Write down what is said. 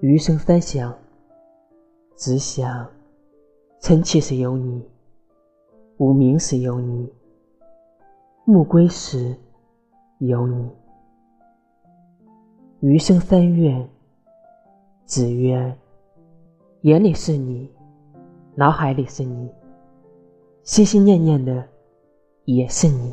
余生三想，只想晨起时有你，无名时有你，暮归时有你。余生三愿，只愿眼里是你，脑海里是你，心心念念的也是你。